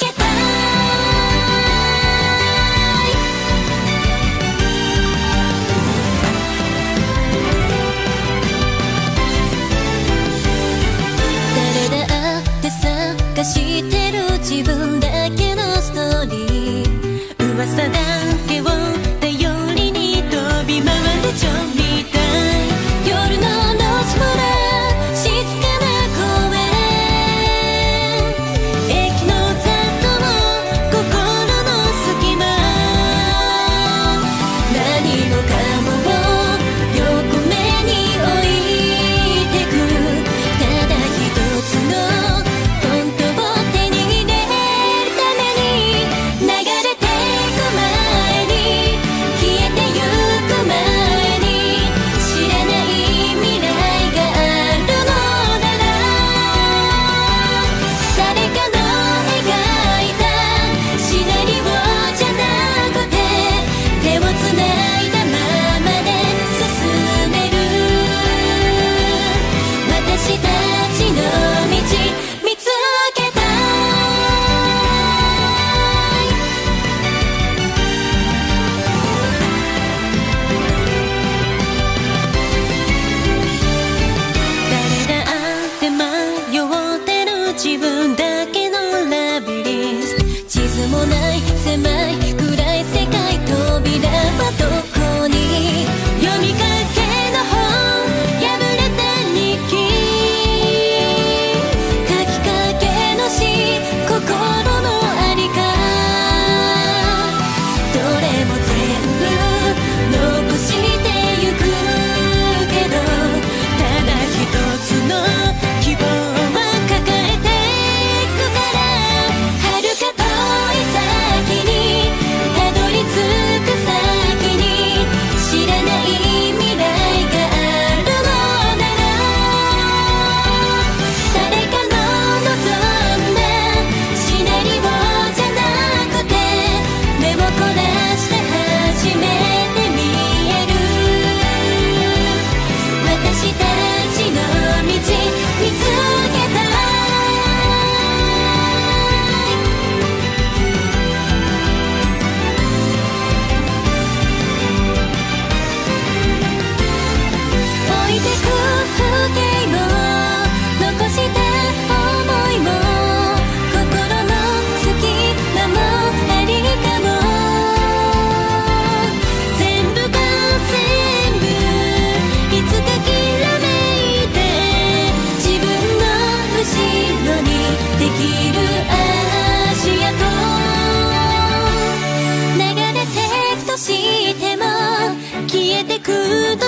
けたい。誰だって探してる自分だけのストーリー。噂だけを頼りに飛び回るちょみ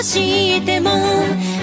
来がある